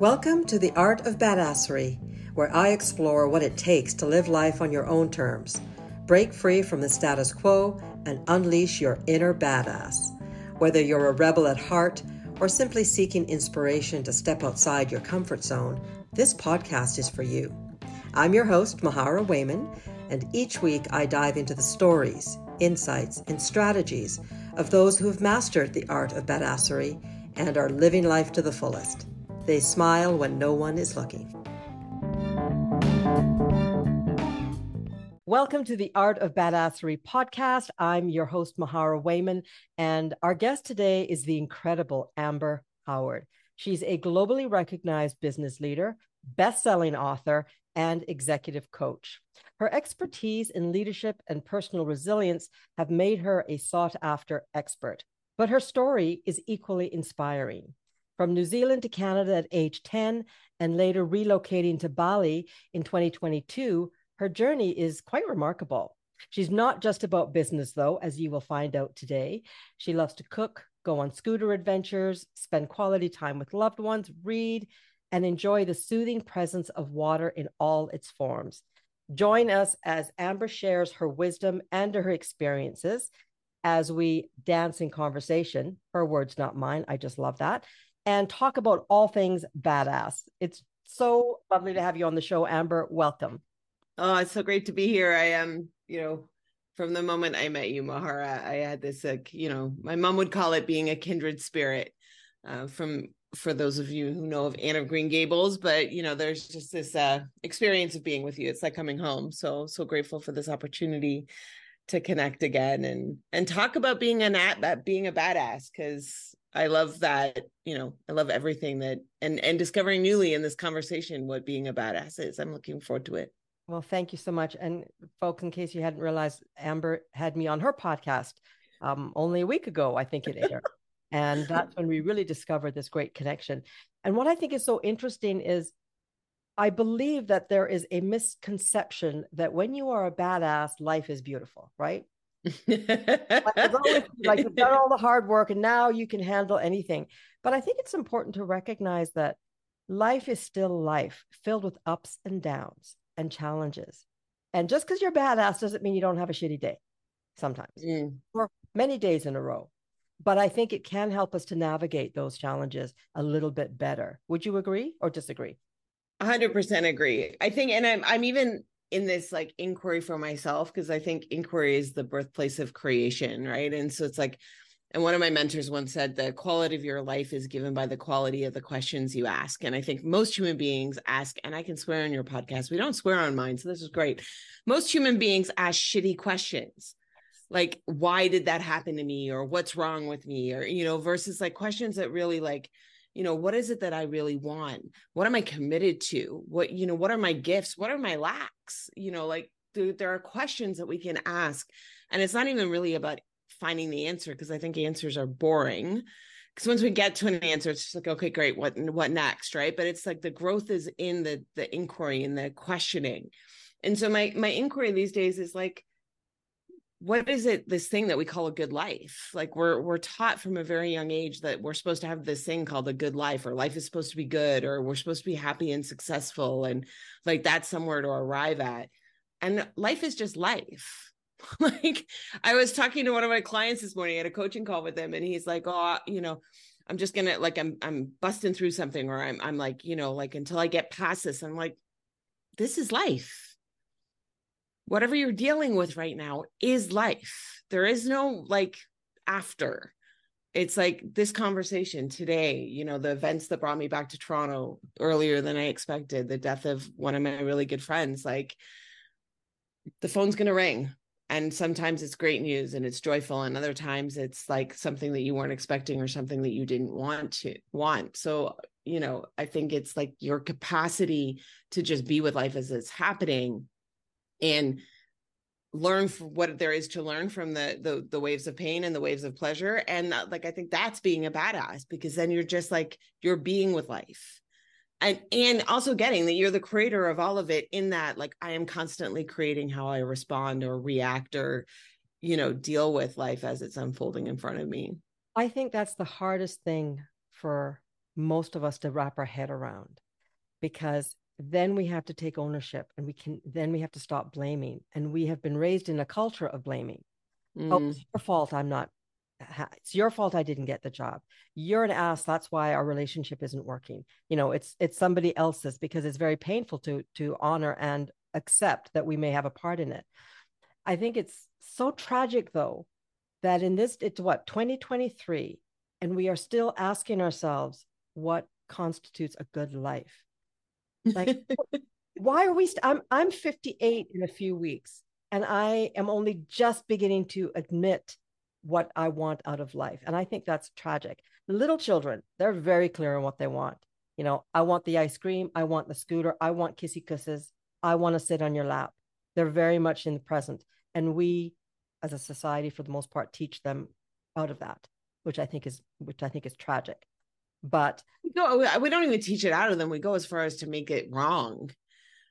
Welcome to the Art of Badassery, where I explore what it takes to live life on your own terms, break free from the status quo, and unleash your inner badass. Whether you're a rebel at heart or simply seeking inspiration to step outside your comfort zone, this podcast is for you. I'm your host, Mahara Wayman, and each week I dive into the stories, insights, and strategies of those who have mastered the art of badassery and are living life to the fullest. They smile when no one is looking. Welcome to the Art of Badassery podcast. I'm your host, Mahara Wayman, and our guest today is the incredible Amber Howard. She's a globally recognized business leader, best selling author, and executive coach. Her expertise in leadership and personal resilience have made her a sought after expert, but her story is equally inspiring. From New Zealand to Canada at age 10 and later relocating to Bali in 2022, her journey is quite remarkable. She's not just about business, though, as you will find out today. She loves to cook, go on scooter adventures, spend quality time with loved ones, read, and enjoy the soothing presence of water in all its forms. Join us as Amber shares her wisdom and her experiences as we dance in conversation. Her words, not mine. I just love that and talk about all things badass. It's so lovely to have you on the show, Amber. Welcome. Oh, it's so great to be here. I am, you know, from the moment I met you, Mahara, I had this, like, you know, my mom would call it being a kindred spirit. Uh, from for those of you who know of Anne of Green Gables, but you know, there's just this uh, experience of being with you. It's like coming home. So so grateful for this opportunity to connect again and and talk about being an at being a badass because I love that, you know, I love everything that and and discovering newly in this conversation what being a badass is. I'm looking forward to it. Well, thank you so much. And folks, in case you hadn't realized, Amber had me on her podcast um, only a week ago, I think it aired. and that's when we really discovered this great connection. And what I think is so interesting is I believe that there is a misconception that when you are a badass, life is beautiful, right? Like, like you've done all the hard work and now you can handle anything. But I think it's important to recognize that life is still life, filled with ups and downs and challenges. And just because you're badass doesn't mean you don't have a shitty day sometimes mm. or many days in a row. But I think it can help us to navigate those challenges a little bit better. Would you agree or disagree? 100% agree. I think, and I'm, I'm even in this like inquiry for myself because I think inquiry is the birthplace of creation, right? And so it's like, and one of my mentors once said the quality of your life is given by the quality of the questions you ask. And I think most human beings ask, and I can swear on your podcast, we don't swear on mine. So this is great. Most human beings ask shitty questions like, why did that happen to me? Or what's wrong with me? Or, you know, versus like questions that really like, you know what is it that i really want what am i committed to what you know what are my gifts what are my lacks you know like there, there are questions that we can ask and it's not even really about finding the answer because i think answers are boring. Because once we get to an answer it's just like okay great what what next right? But it's like the growth is in the the inquiry and the questioning. And so my my inquiry these days is like what is it this thing that we call a good life? Like we're we're taught from a very young age that we're supposed to have this thing called a good life or life is supposed to be good or we're supposed to be happy and successful and like that's somewhere to arrive at. And life is just life. Like i was talking to one of my clients this morning had a coaching call with him and he's like oh you know i'm just gonna like i'm i'm busting through something or i'm i'm like you know like until i get past this i'm like this is life whatever you're dealing with right now is life. There is no like after. It's like this conversation today, you know, the events that brought me back to Toronto earlier than I expected, the death of one of my really good friends, like the phone's going to ring. And sometimes it's great news and it's joyful. And other times it's like something that you weren't expecting or something that you didn't want to want. So, you know, I think it's like your capacity to just be with life as it's happening and learn what there is to learn from the, the the waves of pain and the waves of pleasure. And uh, like i think that's being a badass because then you're just like you're being with life. And and also getting that you're the creator of all of it in that like i am constantly creating how i respond or react or you know deal with life as it's unfolding in front of me. I think that's the hardest thing for most of us to wrap our head around because then we have to take ownership and we can then we have to stop blaming. And we have been raised in a culture of blaming. Mm. oh it's your fault i'm not it's your fault i didn't get the job. You're an ass that's why our relationship isn't working. You know it's it's somebody else's because it's very painful to to honor and accept that we may have a part in it. I think it's so tragic though that in this it's what 2023 and we are still asking ourselves what constitutes a good life like, why are we? St- I'm I'm 58 in a few weeks, and I am only just beginning to admit what I want out of life, and I think that's tragic. The little children, they're very clear on what they want. You know, I want the ice cream, I want the scooter, I want kissy kisses, I want to sit on your lap. They're very much in the present, and we, as a society, for the most part, teach them out of that, which I think is which I think is tragic. But no, we don't even teach it out of them. We go as far as to make it wrong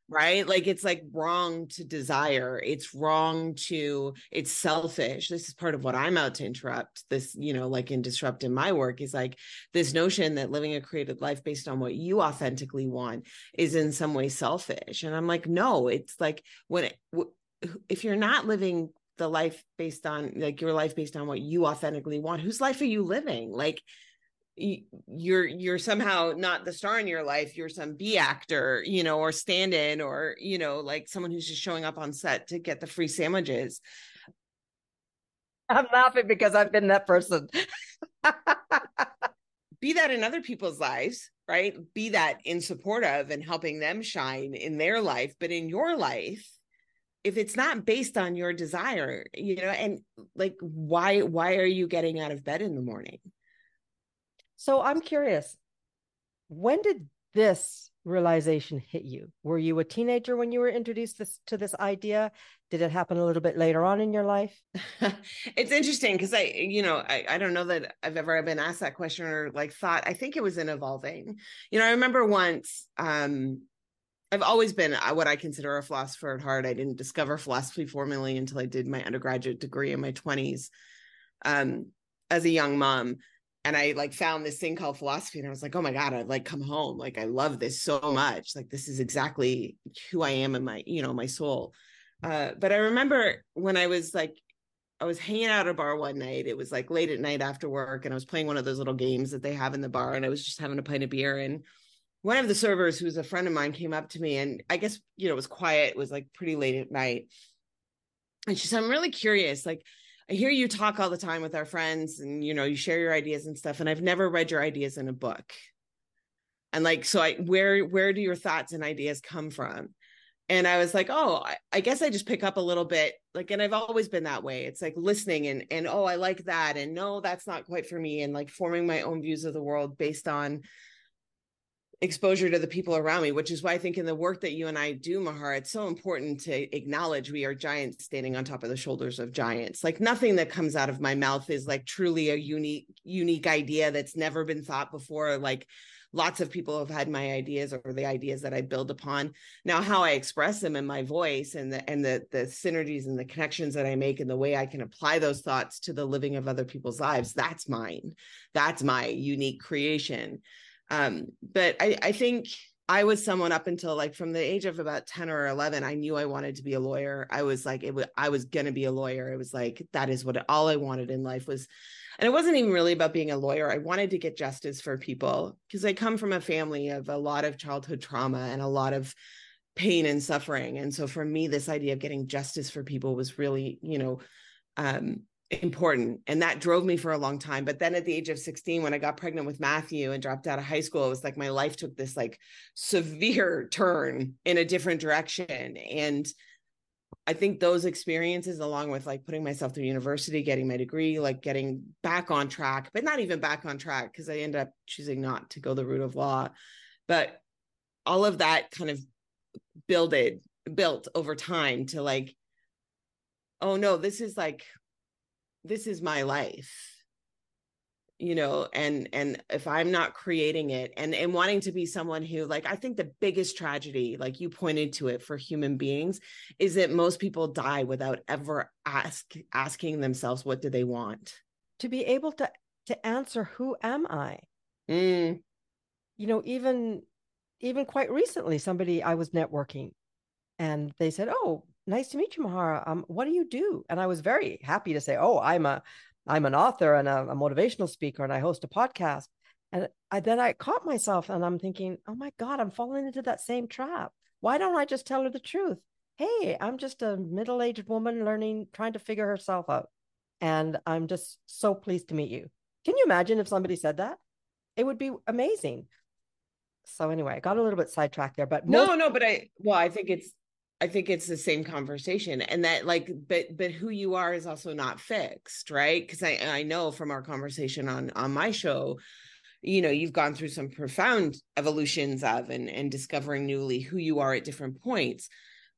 right? Like it's like wrong to desire. It's wrong to it's selfish. This is part of what i'm out to interrupt this you know like in disrupt in my work is like this notion that living a created life based on what you authentically want is in some way selfish. And i'm like no it's like when if you're not living the life based on like your life based on what you authentically want whose life are you living? Like you're you're somehow not the star in your life you're some b actor you know or stand in or you know like someone who's just showing up on set to get the free sandwiches. I'm laughing because i've been that person. Be that in other people's lives right? Be that in support of and helping them shine in their life but in your life if it's not based on your desire you know and like why why are you getting out of bed in the morning so I'm curious, when did this realization hit you? Were you a teenager when you were introduced this, to this idea? Did it happen a little bit later on in your life? it's interesting because I, you know, I, I don't know that I've ever been asked that question or like thought. I think it was in evolving. You know, I remember once um I've always been uh, what I consider a philosopher at heart. I didn't discover philosophy formally until I did my undergraduate degree in my 20s um, as a young mom and I like found this thing called philosophy and I was like, oh my God, I've like come home. Like I love this so much. Like this is exactly who I am in my, you know, my soul. Uh, but I remember when I was like, I was hanging out at a bar one night. It was like late at night after work, and I was playing one of those little games that they have in the bar, and I was just having a pint of beer. And one of the servers, who was a friend of mine, came up to me, and I guess you know it was quiet. It was like pretty late at night, and she said, "I'm really curious. Like, I hear you talk all the time with our friends and you know you share your ideas and stuff and I've never read your ideas in a book. And like so I where where do your thoughts and ideas come from? And I was like, "Oh, I, I guess I just pick up a little bit like and I've always been that way. It's like listening and and oh, I like that and no, that's not quite for me and like forming my own views of the world based on exposure to the people around me, which is why I think in the work that you and I do, Mahar, it's so important to acknowledge we are giants standing on top of the shoulders of giants. Like nothing that comes out of my mouth is like truly a unique, unique idea that's never been thought before. Like lots of people have had my ideas or the ideas that I build upon. Now, how I express them in my voice and the and the the synergies and the connections that I make and the way I can apply those thoughts to the living of other people's lives, that's mine. That's my unique creation. Um, but I, I think I was someone up until like from the age of about 10 or 11, I knew I wanted to be a lawyer. I was like, it was, I was going to be a lawyer. It was like, that is what all I wanted in life was. And it wasn't even really about being a lawyer. I wanted to get justice for people because I come from a family of a lot of childhood trauma and a lot of pain and suffering. And so for me, this idea of getting justice for people was really, you know, um, important and that drove me for a long time but then at the age of 16 when i got pregnant with matthew and dropped out of high school it was like my life took this like severe turn in a different direction and i think those experiences along with like putting myself through university getting my degree like getting back on track but not even back on track because i ended up choosing not to go the route of law but all of that kind of builded built over time to like oh no this is like this is my life you know and and if i'm not creating it and and wanting to be someone who like i think the biggest tragedy like you pointed to it for human beings is that most people die without ever ask asking themselves what do they want to be able to to answer who am i mm. you know, even even quite recently, somebody I was networking and they said, Oh, nice to meet you, Mahara. Um, what do you do? And I was very happy to say, Oh, I'm a I'm an author and a, a motivational speaker and I host a podcast. And I, then I caught myself and I'm thinking, oh my God, I'm falling into that same trap. Why don't I just tell her the truth? Hey, I'm just a middle aged woman learning, trying to figure herself out. And I'm just so pleased to meet you. Can you imagine if somebody said that? It would be amazing. So, anyway, I got a little bit sidetracked there, but most- no, no, but I, well, I think it's, I think it's the same conversation and that like but but who you are is also not fixed, right? Cuz I I know from our conversation on on my show you know you've gone through some profound evolutions of and and discovering newly who you are at different points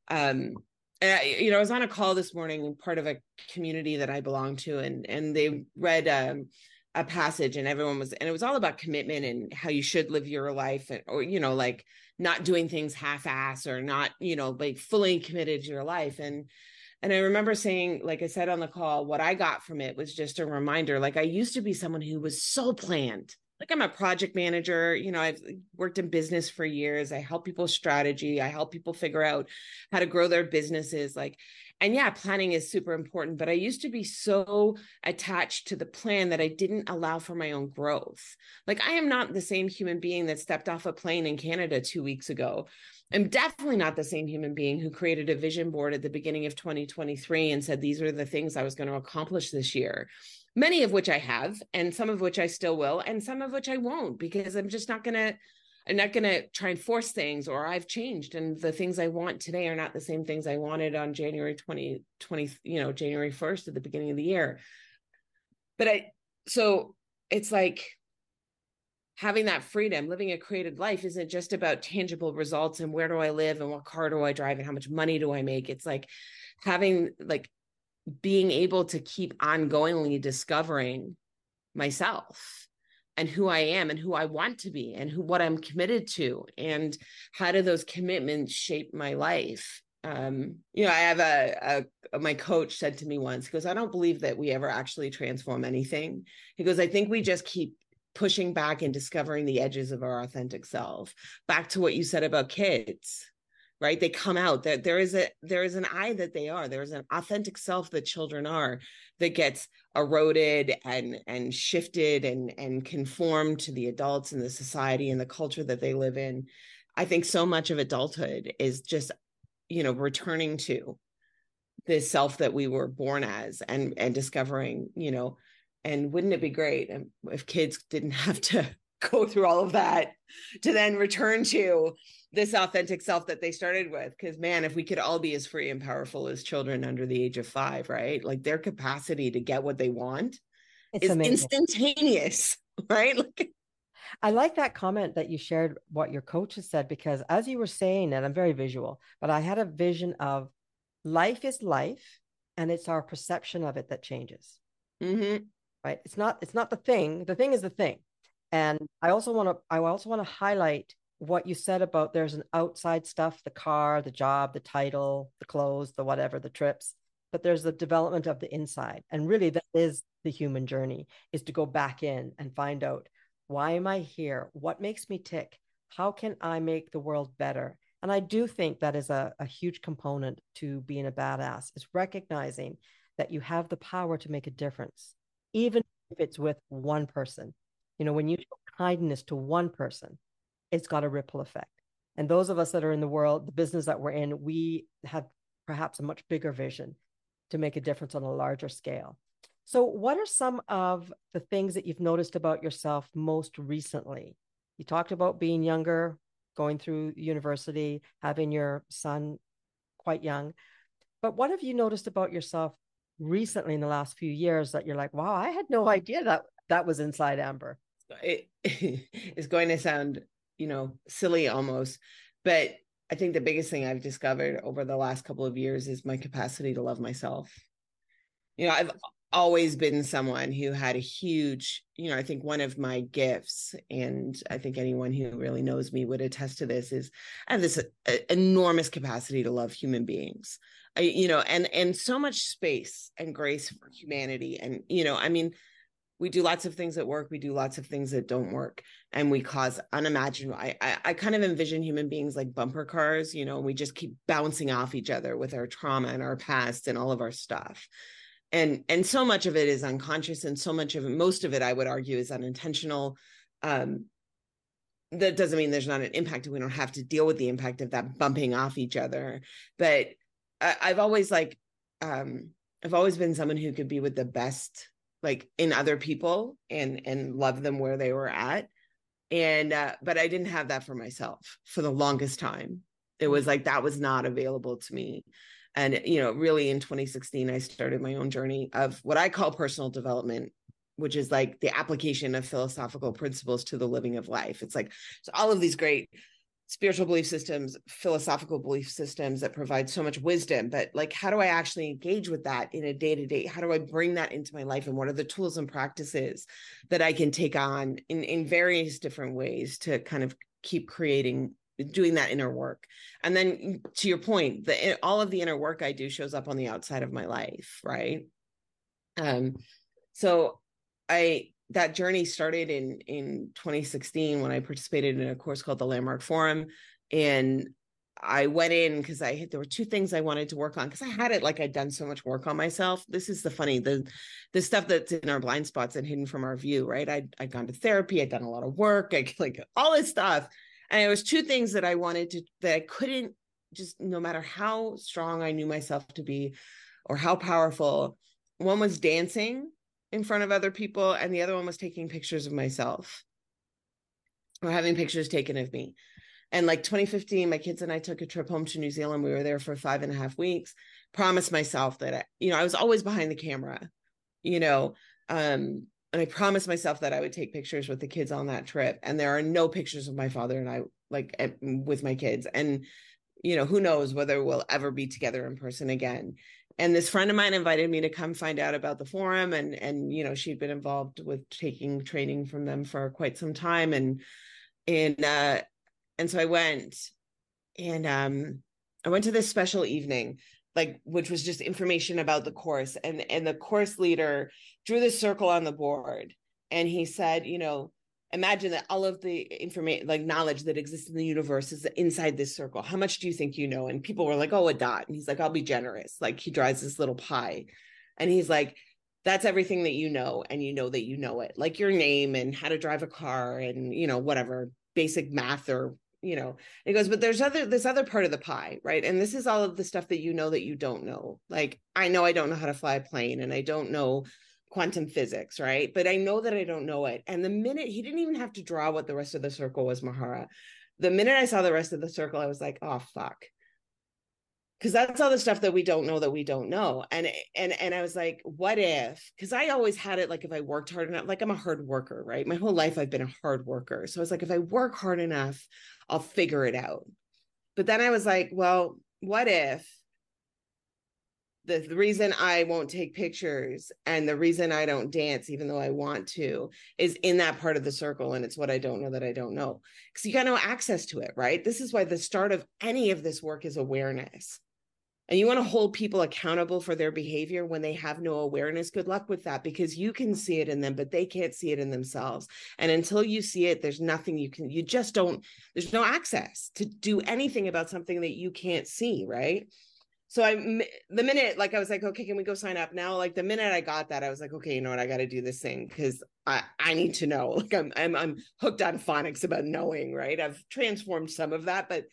um and I, you know i was on a call this morning part of a community that i belong to and and they read um a passage and everyone was and it was all about commitment and how you should live your life and, or you know like not doing things half-ass or not you know like fully committed to your life and and i remember saying like i said on the call what i got from it was just a reminder like i used to be someone who was so planned like I'm a project manager, you know, I've worked in business for years. I help people strategy, I help people figure out how to grow their businesses like and yeah, planning is super important, but I used to be so attached to the plan that I didn't allow for my own growth. Like I am not the same human being that stepped off a plane in Canada 2 weeks ago. I'm definitely not the same human being who created a vision board at the beginning of 2023 and said these are the things I was going to accomplish this year many of which I have, and some of which I still will, and some of which I won't, because I'm just not going to. I'm not going to try and force things or I've changed and the things I want today are not the same things I wanted on January 20, 20 you know, January 1st at the beginning of the year. But I, so it's like having that freedom, living a created life isn't just about tangible results and where do I live and what car do I drive and how much money do I make. It's like having like being able to keep ongoingly discovering myself and who I am and who I want to be and who what I'm committed to and how do those commitments shape my life um, you know, I have a, a, my coach said to me once, he goes, I don't believe that we ever actually transform anything. He goes, I think we just keep pushing back and discovering the edges of our authentic self. Back to what you said about kids right? They come out that there is a there is an I that they are. There is an authentic self that children are that gets eroded and and shifted and and conformed to the adults and the society and the culture that they live in. I think so much of adulthood is just you know returning to the self that we were born as and and discovering you know and wouldn't it be great if kids didn't have to go through all of that to then return to this authentic self that they started with because man if we could all be as free and powerful as children under the age of five right like their capacity to get what they want it's is amazing. instantaneous right like I like that comment that you shared what your coach has said because as you were saying and I'm very visual, but I had a vision of life is life and it's our perception of it that changes. Mm-hmm. Right. It's not, it's not the thing. The thing is the thing. And I also want to, I also want to highlight what you said about there's an outside stuff the car the job the title the clothes the whatever the trips but there's the development of the inside. And really that is the human journey is to go back in and find out why am i here? What makes me tick? How can i make the world better? And i do think that is a, a huge component to being a badass is recognizing that you have the power to make a difference even if it's with one person. You know when you show kindness to one person it's got a ripple effect. And those of us that are in the world, the business that we're in, we have perhaps a much bigger vision to make a difference on a larger scale. So, what are some of the things that you've noticed about yourself most recently? You talked about being younger, going through university, having your son quite young. But what have you noticed about yourself recently in the last few years that you're like, wow, I had no idea that that was inside Amber? It is going to sound you know, silly almost. But I think the biggest thing I've discovered over the last couple of years is my capacity to love myself. You know, I've always been someone who had a huge, you know, I think one of my gifts, and I think anyone who really knows me would attest to this, is I have this uh, enormous capacity to love human beings. I, you know, and and so much space and grace for humanity. And, you know, I mean, we do lots of things that work we do lots of things that don't work and we cause unimaginable I, I, I kind of envision human beings like bumper cars you know we just keep bouncing off each other with our trauma and our past and all of our stuff. And and so much of it is unconscious and so much of it most of it i would argue is unintentional. Um that doesn't mean there's not an impact and we don't have to deal with the impact of that bumping off each other. But I, i've always like um i've always been someone who could be with the best like in other people and and love them where they were at. And uh but i didn't have that for myself for the longest time. It was like that was not available to me. And you know really in 2016 i started my own journey of what i call personal development which is like the application of philosophical principles to the living of life. It's like so all of these great spiritual belief systems, philosophical belief systems that provide so much wisdom. But like, how do I actually engage with that in a day to day? How do I bring that into my life? And what are the tools and practices that I can take on in, in various different ways to kind of keep creating doing that inner work and then to your point the all of the inner work i do shows up on the outside of my life right um so i that journey started in in 2016 when I participated in a course called the Landmark Forum, and I went in because I there were two things I wanted to work on because I had it like I'd done so much work on myself. This is the funny the the stuff that's in our blind spots and hidden from our view, right? I'd I'd gone to therapy, I'd done a lot of work, I like all this stuff, and it was two things that I wanted to that I couldn't just no matter how strong I knew myself to be or how powerful. One was dancing in front of other people and the other one was taking pictures of myself. Or having pictures taken of me. And like 2015 my kids and i took a trip home to new zealand. We were there for five and a half weeks. Promised myself that I, you know i was always behind the camera you know um and i promised myself that i would take pictures with the kids on that trip. And there are no pictures of my father and i like with my kids. And you know who knows whether we'll ever be together in person again and this friend of mine invited me to come find out about the forum and and you know she'd been involved with taking training from them for quite some time and and uh and so i went and um i went to this special evening like which was just information about the course and and the course leader drew this circle on the board and he said you know imagine that all of the information like knowledge that exists in the universe is inside this circle. How much do you think you know? And people were like oh a dot. And he's like i'll be generous. Like he draws this little pie. And he's like that's everything that you know and you know that you know it. Like your name and how to drive a car and you know whatever basic math or you know. He goes but there's other this other part of the pie right? And this is all of the stuff that you know that you don't know. Like i know i don't know how to fly a plane and i don't know quantum physics, right? But I know that I don't know it. And the minute he didn't even have to draw what the rest of the circle was, Mahara. The minute I saw the rest of the circle, I was like, oh fuck. Cause that's all the stuff that we don't know that we don't know. And and and I was like, what if? Because I always had it like if I worked hard enough, like I'm a hard worker, right? My whole life I've been a hard worker. So I was like, if I work hard enough, I'll figure it out. But then I was like, well, what if the, the reason I won't take pictures and the reason I don't dance, even though I want to, is in that part of the circle. And it's what I don't know that I don't know. Because you got no access to it, right? This is why the start of any of this work is awareness. And you want to hold people accountable for their behavior when they have no awareness. Good luck with that because you can see it in them, but they can't see it in themselves. And until you see it, there's nothing you can, you just don't, there's no access to do anything about something that you can't see, right? So I the minute like I was like, okay, can we go sign up now? Like the minute I got that, I was like, okay, you know what, I got to do this thing because I I need to know. Like I'm I'm I'm hooked on phonics about knowing, right? I've transformed some of that, but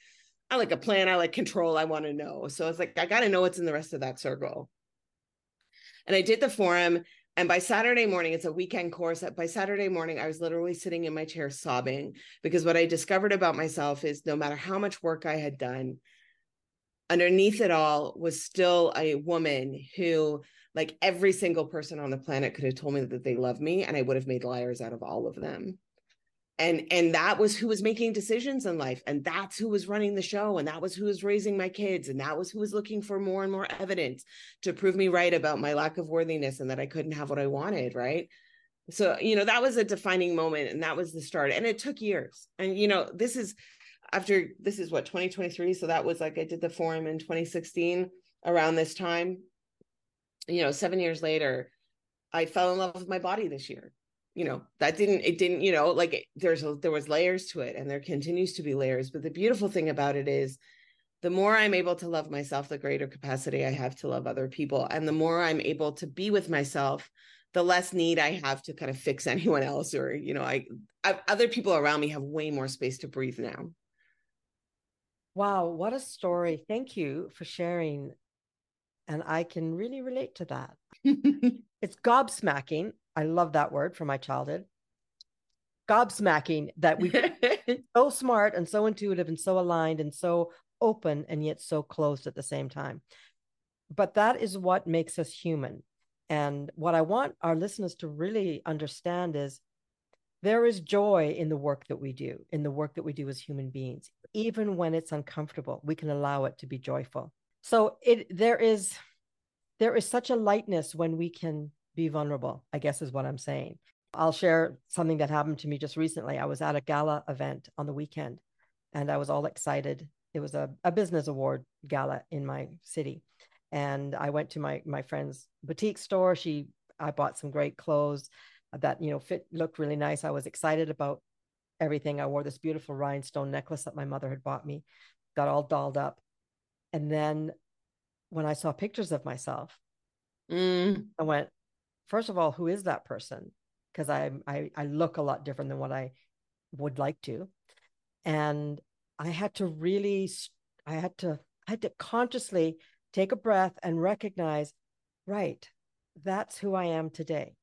I like a plan, I like control, I want to know. So it's like I got to know what's in the rest of that circle. And I did the forum, and by Saturday morning, it's a weekend course. By Saturday morning, I was literally sitting in my chair sobbing because what I discovered about myself is no matter how much work I had done underneath it all was still a woman who like every single person on the planet could have told me that they love me and i would have made liars out of all of them. And and that was who was making decisions in life. And that's who was running the show. And that was who was raising my kids. And that was who was looking for more and more evidence to prove me right about my lack of worthiness and that i couldn't have what i wanted right? So you know that was a defining moment and that was the start. And it took years. And you know this is after this is what 2023 so that was like i did the forum in 2016 around this time you know seven years later I fell in love with my body this year. You know, that didn't, it didn't, you know, like there's, a, there was layers to it and there continues to be layers. But the beautiful thing about it is the more I'm able to love myself, the greater capacity I have to love other people. And the more I'm able to be with myself, the less need I have to kind of fix anyone else or, you know, I, I other people around me have way more space to breathe now. Wow, what a story. Thank you for sharing. And I can really relate to that. it's gobsmacking. I love that word from my childhood. Gobsmacking that we so smart and so intuitive and so aligned and so open and yet so closed at the same time. But that is what makes us human. And what I want our listeners to really understand is there is joy in the work that we do, in the work that we do as human beings. Even when it's uncomfortable, we can allow it to be joyful. So it there is there is such a lightness when we can be vulnerable, I guess is what I'm saying. I'll share something that happened to me just recently. I was at a gala event on the weekend and I was all excited. It was a, a business award gala in my city. And I went to my my friend's boutique store. She I bought some great clothes that you know fit looked really nice. I was excited about everything. I wore this beautiful rhinestone necklace that my mother had bought me, got all dolled up. And then when I saw pictures of myself, mm. I went, first of all, who is that person? Because I, I I look a lot different than what I would like to. And I had to really I had to I had to consciously take a breath and recognize, right, that's who I am today.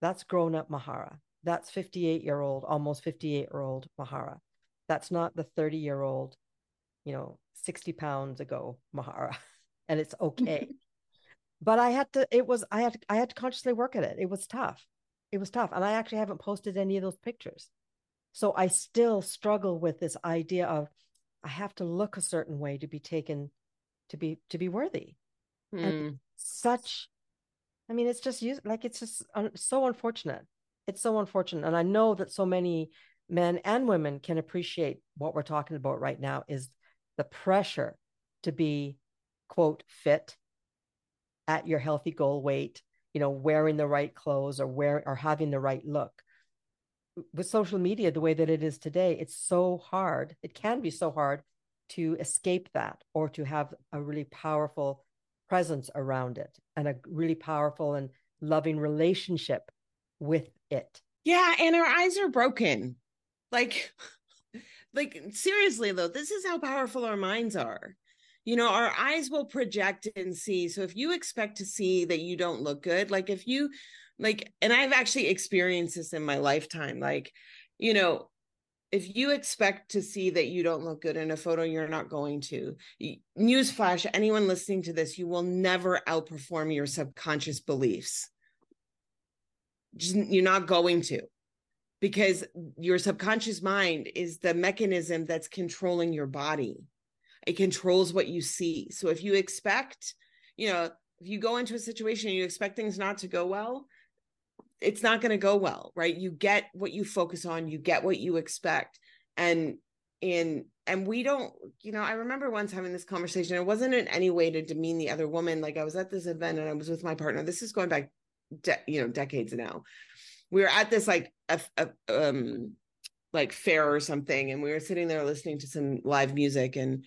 That's grown up Mahara. That's 58 year old, almost 58 year old Mahara. That's not the 30 year old, you know, 60 pounds ago Mahara. And it's okay. but I had to, it was, I had, I had to consciously work at it. It was tough. It was tough. And I actually haven't posted any of those pictures. So I still struggle with this idea of I have to look a certain way to be taken, to be, to be worthy. Mm. And such I mean, it's just like it's just uh, so unfortunate. It's so unfortunate, and I know that so many men and women can appreciate what we're talking about right now is the pressure to be quote fit at your healthy goal weight you know wearing the right clothes or wear or having the right look with social media the way that it is today it's so hard it can be so hard to escape that or to have a really powerful presence around it and a really powerful and loving relationship with it. Yeah, and our eyes are broken. Like like seriously though, this is how powerful our minds are. You know, our eyes will project and see. So if you expect to see that you don't look good, like if you like and I've actually experienced this in my lifetime like you know if you expect to see that you don't look good in a photo, you're not going to. Newsflash, anyone listening to this, you will never outperform your subconscious beliefs. Just, you're not going to, because your subconscious mind is the mechanism that's controlling your body. It controls what you see. So if you expect, you know, if you go into a situation and you expect things not to go well, it's not going to go well right? You get what you focus on you get what you expect and in and we don't you know i remember once having this conversation it wasn't in any way to demean the other woman like i was at this event and i was with my partner this is going back de- you know decades now. We were at this like a, a, um like fair or something and we were sitting there listening to some live music and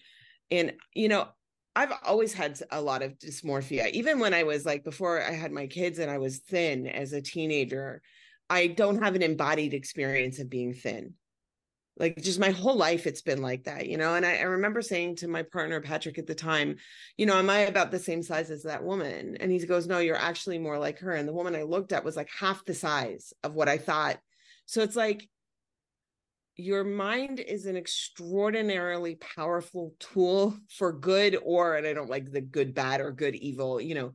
and you know I've always had a lot of dysmorphia. Even when I was like before I had my kids and I was thin as a teenager, I don't have an embodied experience of being thin. Like just my whole life, it's been like that, you know. And I, I remember saying to my partner Patrick at the time, you know, am I about the same size as that woman? And he goes, No, you're actually more like her. And the woman I looked at was like half the size of what I thought. So it's like your mind is an extraordinarily powerful tool for good or and i don't like the good bad or good evil you know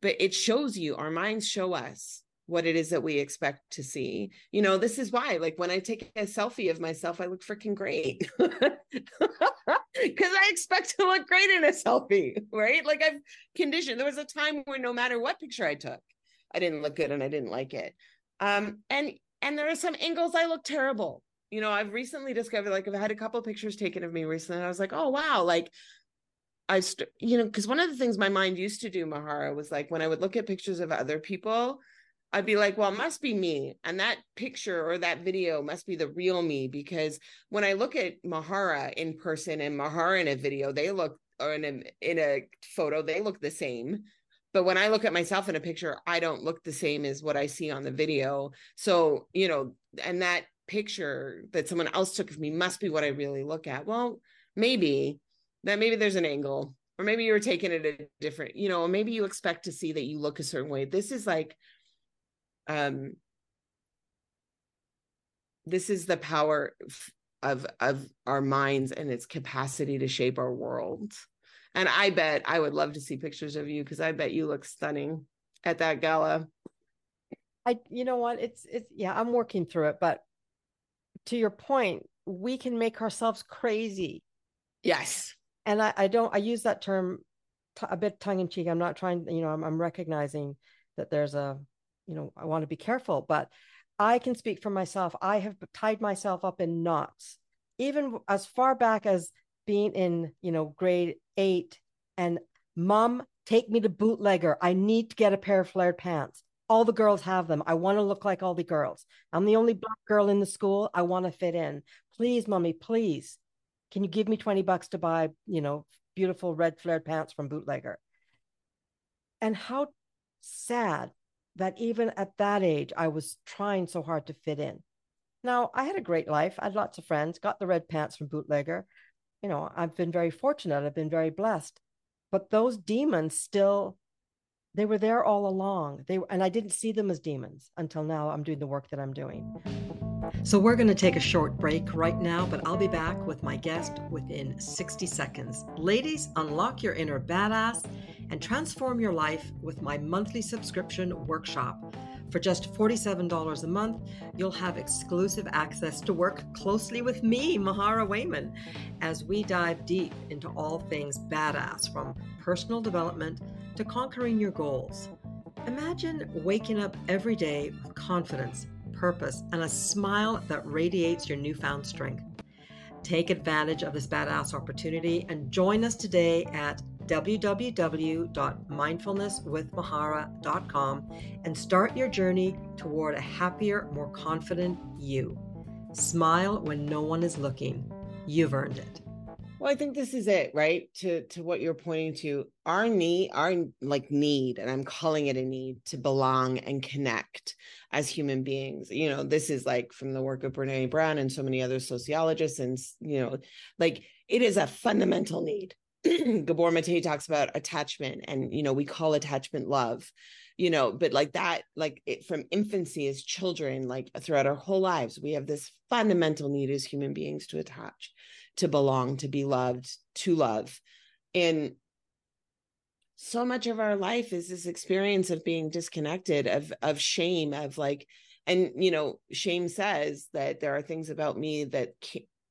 but it shows you our minds show us what it is that we expect to see. You know this is why like when i take a selfie of myself i look freaking great. Because i expect to look great in a selfie right? Like i've conditioned there was a time where no matter what picture i took i didn't look good and i didn't like it. Um and and there are some angles i look terrible you know, I've recently discovered like I've had a couple pictures taken of me recently. I was like, oh wow, like I, st- you know, because one of the things my mind used to do, Mahara, was like when I would look at pictures of other people, I'd be like, well, it must be me. And that picture or that video must be the real me. Because when I look at Mahara in person and Mahara in a video, they look or in a in a photo, they look the same. But when I look at myself in a picture, I don't look the same as what I see on the video. So, you know, and that picture that someone else took of me must be what I really look at. Well, maybe that maybe there's an angle or maybe you're taking it a different you know maybe you expect to see that you look a certain way. This is like um this is the power of of our minds and its capacity to shape our world. And i bet i would love to see pictures of you because i bet you look stunning at that gala. I you know what? It's it's yeah i'm working through it but to your point we can make ourselves crazy yes and I, I don't I use that term t- a bit tongue in cheek. I'm not trying, you know, I'm, I'm recognizing that there's a, you know, I want to be careful, but I can speak for myself. I have tied myself up in knots, even as far back as being in, you know, grade eight and mom, take me to bootlegger. I need to get a pair of flared pants. All the girls have them. I want to look like all the girls. I'm the only black girl in the school. I want to fit in. Please, mommy, please can you give me 20 bucks to buy, you know, beautiful red flared pants from bootlegger? And how sad that even at that age, I was trying so hard to fit in. Now, I had a great life. I had lots of friends, got the red pants from bootlegger. You know, I've been very fortunate. I've been very blessed. But those demons still, they were there all along. They and I didn't see them as demons until now I'm doing the work that I'm doing. So, we're going to take a short break right now, but I'll be back with my guest within 60 seconds. Ladies, unlock your inner badass and transform your life with my monthly subscription workshop. For just $47 a month, you'll have exclusive access to work closely with me, Mahara Wayman, as we dive deep into all things badass from personal development to conquering your goals. Imagine waking up every day with confidence purpose, and a smile that radiates your newfound strength. Take advantage of this badass opportunity and join us today at www.mindfulnesswithmahara.com and start your journey toward a happier, more confident you. Smile when no one is looking. You've earned it. Well, I think this is it, right? To to what you're pointing to, our need, our like need, and I'm calling it a need to belong and connect as human beings. You know, this is like from the work of Brene Brown and so many other sociologists, and you know, like it is a fundamental need. Gabor Mate talks about attachment, and you know, we call attachment love you know but like that like it, from infancy as children like throughout our whole lives we have this fundamental need as human beings to attach to belong, to be loved, to love. And so much of our life is this experience of being disconnected, of of shame, of like, and you know, shame says that there are things about me that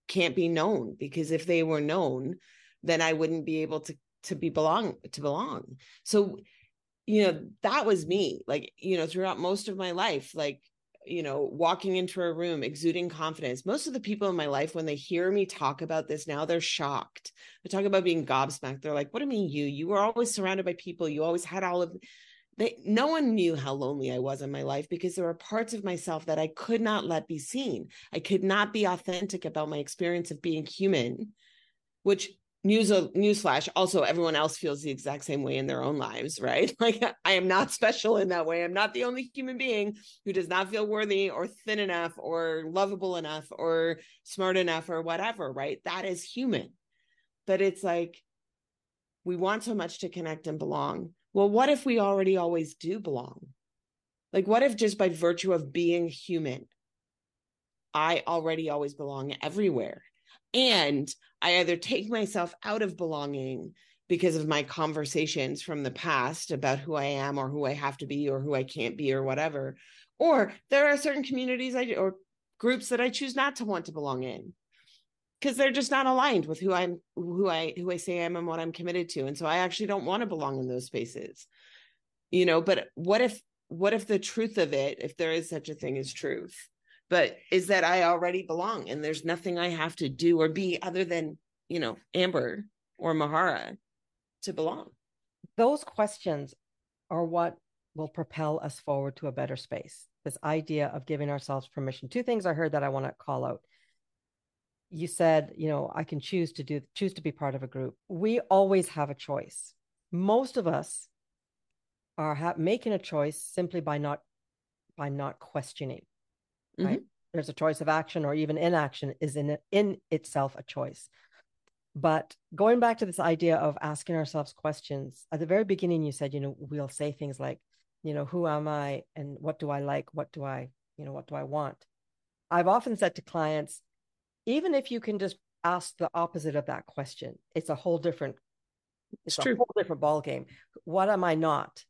can't be known because if they were known, then I wouldn't be able to to be belong to belong. So, you know, that was me. Like, you know, throughout most of my life, like you know, walking into a room, exuding confidence. Most of the people in my life, when they hear me talk about this now, they're shocked. I talk about being gobsmacked. They're like, what do you mean you? You were always surrounded by people. You always had all of they no one knew how lonely I was in my life because there were parts of myself that I could not let be seen. I could not be authentic about my experience of being human, which news uh, newsflash also everyone else feels the exact same way in their own lives right? Like i am not special in that way. I'm not the only human being who does not feel worthy or thin enough or lovable enough or smart enough or whatever right? That is human. But it's like we want so much to connect and belong. Well what if we already always do belong? Like what if just by virtue of being human i already always belong everywhere and I either take myself out of belonging because of my conversations from the past about who I am or who I have to be or who I can't be or whatever. Or there are certain communities I or groups that I choose not to want to belong in because they're just not aligned with who I'm who I who I say I am and what I'm committed to. And so I actually don't want to belong in those spaces. You know, but what if what if the truth of it, if there is such a thing as truth, but is that I already belong and there's nothing I have to do or be other than, you know, Amber or Mahara to belong. Those questions are what will propel us forward to a better space. This idea of giving ourselves permission. Two things I heard that I want to call out. You said, you know, I can choose to do choose to be part of a group. We always have a choice. Most of us are ha- making a choice simply by not by not questioning. Mm-hmm. Right? There's a choice of action or even inaction is in in itself a choice. But going back to this idea of asking ourselves questions, at the very beginning, you said, you know, we'll say things like, you know, who am I and what do I like? What do I, you know, what do I want? I've often said to clients, even if you can just ask the opposite of that question, it's a whole different, it's, it's a whole different ball game. What am I not?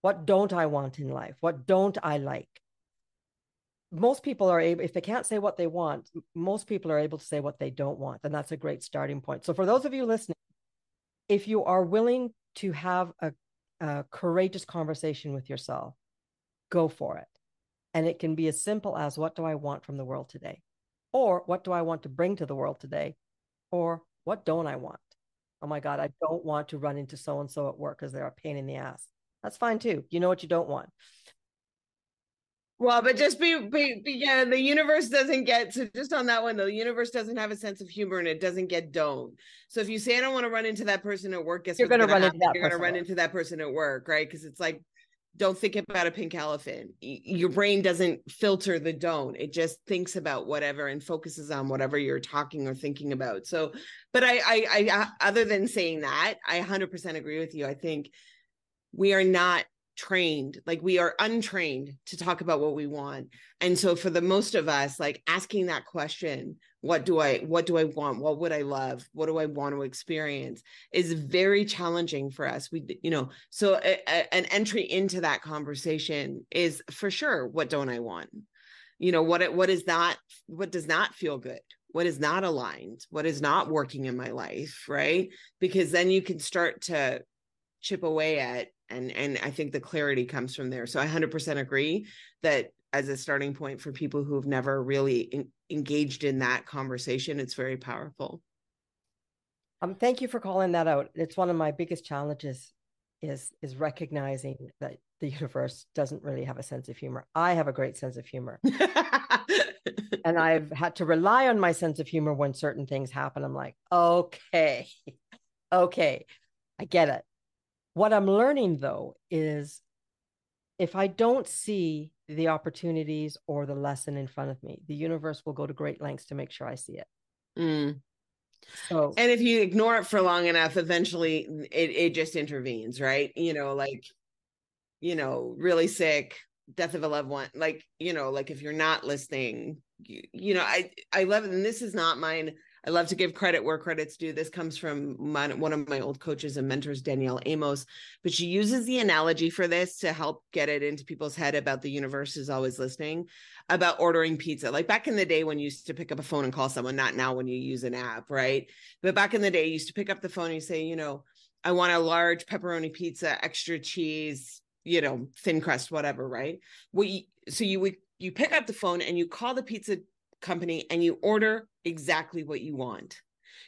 What don't I want in life? What don't I like? Most people are able if they can't say what they want most people are able to say what they don't want and that's a great starting point. So for those of you listening if you are willing to have a, a courageous conversation with yourself go for it. And it can be as simple as what do i want from the world today? Or what do i want to bring to the world today? Or what don't i want? Oh my god i don't want to run into so and so at work because they're a pain in the ass. That's fine too. You know what you don't want well, but just be, be, be, yeah, the universe doesn't get so just on that one, the universe doesn't have a sense of humor and it doesn't get don't. So if you say I don't want to run into that person at work, guess you're going to run into that. You're going to run into that person at work, right? Because it's like, don't think about a pink elephant. Your brain doesn't filter the don't. It just thinks about whatever and focuses on whatever you're talking or thinking about. So, but I, I, I, uh, other than saying that, I 100% agree with you. I think we are not trained like we are untrained to talk about what we want. And so for the most of us like asking that question what do i what do i want? What would i love? What do i want to experience? is very challenging for us. We you know so a, a, an entry into that conversation is for sure what don't i want? You know what what is not what does not feel good? What is not aligned? What is not working in my life right? Because then you can start to chip away at and and i think the clarity comes from there. So i 100% agree that as a starting point for people who have never really in, engaged in that conversation it's very powerful. Um thank you for calling that out. It's one of my biggest challenges is is recognizing that the universe doesn't really have a sense of humor. I have a great sense of humor. And i've had to rely on my sense of humor when certain things happen. I'm like okay okay i get it what I'm learning though is if I don't see the opportunities or the lesson in front of me, the universe will go to great lengths to make sure I see it. Mm. So, and if you ignore it for long enough, eventually it, it just intervenes, right? You know, like, you know, really sick, death of a loved one, like, you know, like if you're not listening, you, you know, I, I love it. And this is not mine I love to give credit where credit's due. This comes from my, one of my old coaches and mentors, Danielle Amos, but she uses the analogy for this to help get it into people's head about the universe is always listening about ordering pizza. Like back in the day when you used to pick up a phone and call someone, not now when you use an app, right? But back in the day, you used to pick up the phone and you say, you know, I want a large pepperoni pizza, extra cheese, you know, thin crust, whatever, right? We so you would you pick up the phone and you call the pizza company and you order exactly what you want.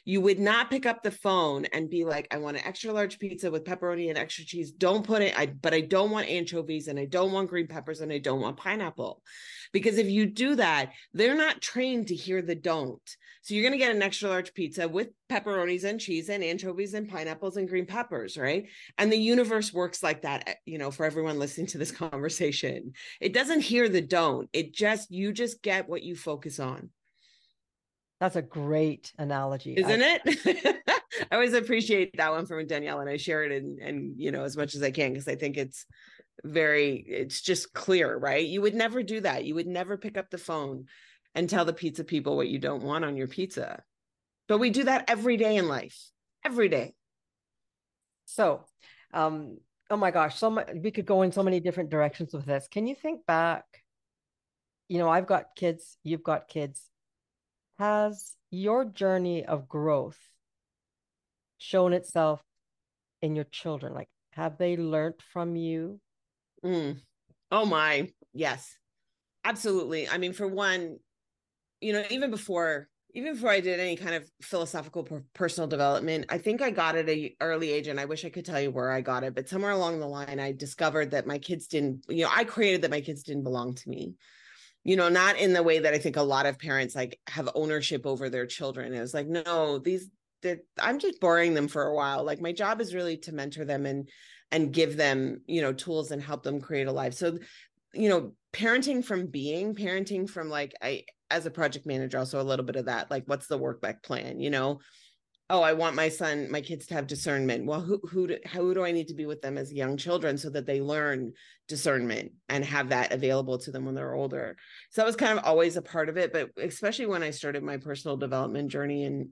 You would not pick up the phone and be like, I want an extra large pizza with pepperoni and extra cheese. Don't put it, I but I don't want anchovies and I don't want green peppers and I don't want pineapple. Because if you do that, they're not trained to hear the don't. So you're going to get an extra large pizza with pepperonis and cheese and anchovies and pineapples and green peppers, right? And the universe works like that, eh, you know, for everyone listening to this conversation. It doesn't hear the don't. It just you just get what you focus on. That's a great analogy. Isn't I, it? I always appreciate that one from Danielle and I share it and and you know as much as I can because I think it's very it's just clear, right? You would never do that. You would never pick up the phone and tell the pizza people what you don't want on your pizza. But we do that every day in life. Every day. So, um oh my gosh, so much, we could go in so many different directions with this. Can you think back? You know, I've got kids, you've got kids. Has your journey of growth shown itself in your children? Like, have they learned from you? Mm. Oh my, yes, absolutely. I mean, for one, you know, even before even before I did any kind of philosophical personal development, I think I got it at a early age, and I wish I could tell you where I got it, but somewhere along the line, I discovered that my kids didn't, you know, I created that my kids didn't belong to me. You know, not in the way that I think a lot of parents like have ownership over their children. It was like, no, these, I'm just borrowing them for a while. Like my job is really to mentor them and and give them, you know, tools and help them create a life. So, you know, parenting from being, parenting from like I as a project manager also a little bit of that like what's the work back plan you know oh i want my son my kids to have discernment. Well who who do, who do i need to be with them as young children so that they learn discernment and have that available to them when they're older? So that was kind of always a part of it but especially when i started my personal development journey in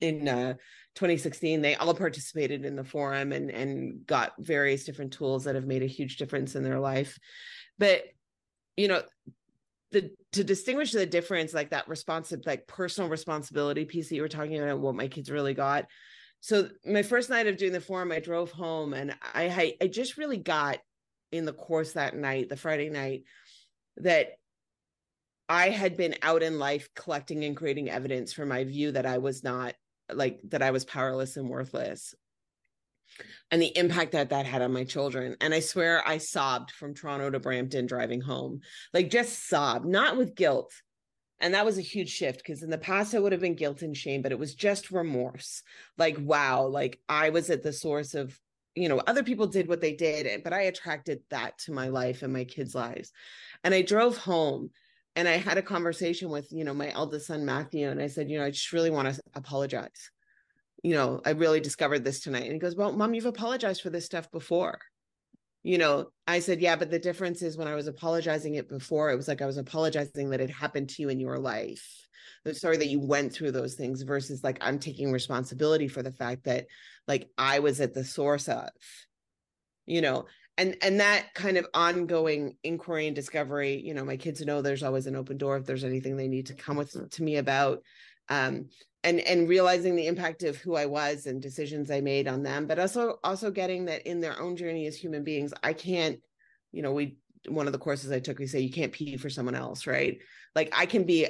in uh, 2016 they all participated in the forum and and got various different tools that have made a huge difference in their life. But you know the to distinguish the difference like that responsive like personal responsibility piece that you were talking about what my kids really got. So my first night of doing the forum i drove home and i i just really got in the course that night the friday night that i had been out in life collecting and creating evidence for my view that i was not like that i was powerless and worthless and the impact that that had on my children. And I swear I sobbed from Toronto to Brampton driving home, like just sobbed, not with guilt. And that was a huge shift because in the past I would have been guilt and shame, but it was just remorse. Like, wow, like I was at the source of, you know, other people did what they did, but I attracted that to my life and my kids' lives. And I drove home and I had a conversation with, you know, my eldest son, Matthew, and I said, you know, I just really want to apologize you know, I really discovered this tonight. And he goes, Well, mom, you've apologized for this stuff before. You know, I said, Yeah, but the difference is when I was apologizing it before, it was like I was apologizing that it happened to you in your life. I'm sorry that you went through those things versus like I'm taking responsibility for the fact that like I was at the source of, you know, and and that kind of ongoing inquiry and discovery you know my kids know there's always an open door if there's anything they need to come with to me about um and and realizing the impact of who I was and decisions I made on them, but also also getting that in their own journey as human beings, I can't, you know, we one of the courses I took, we say you can't pee for someone else, right? Like I can be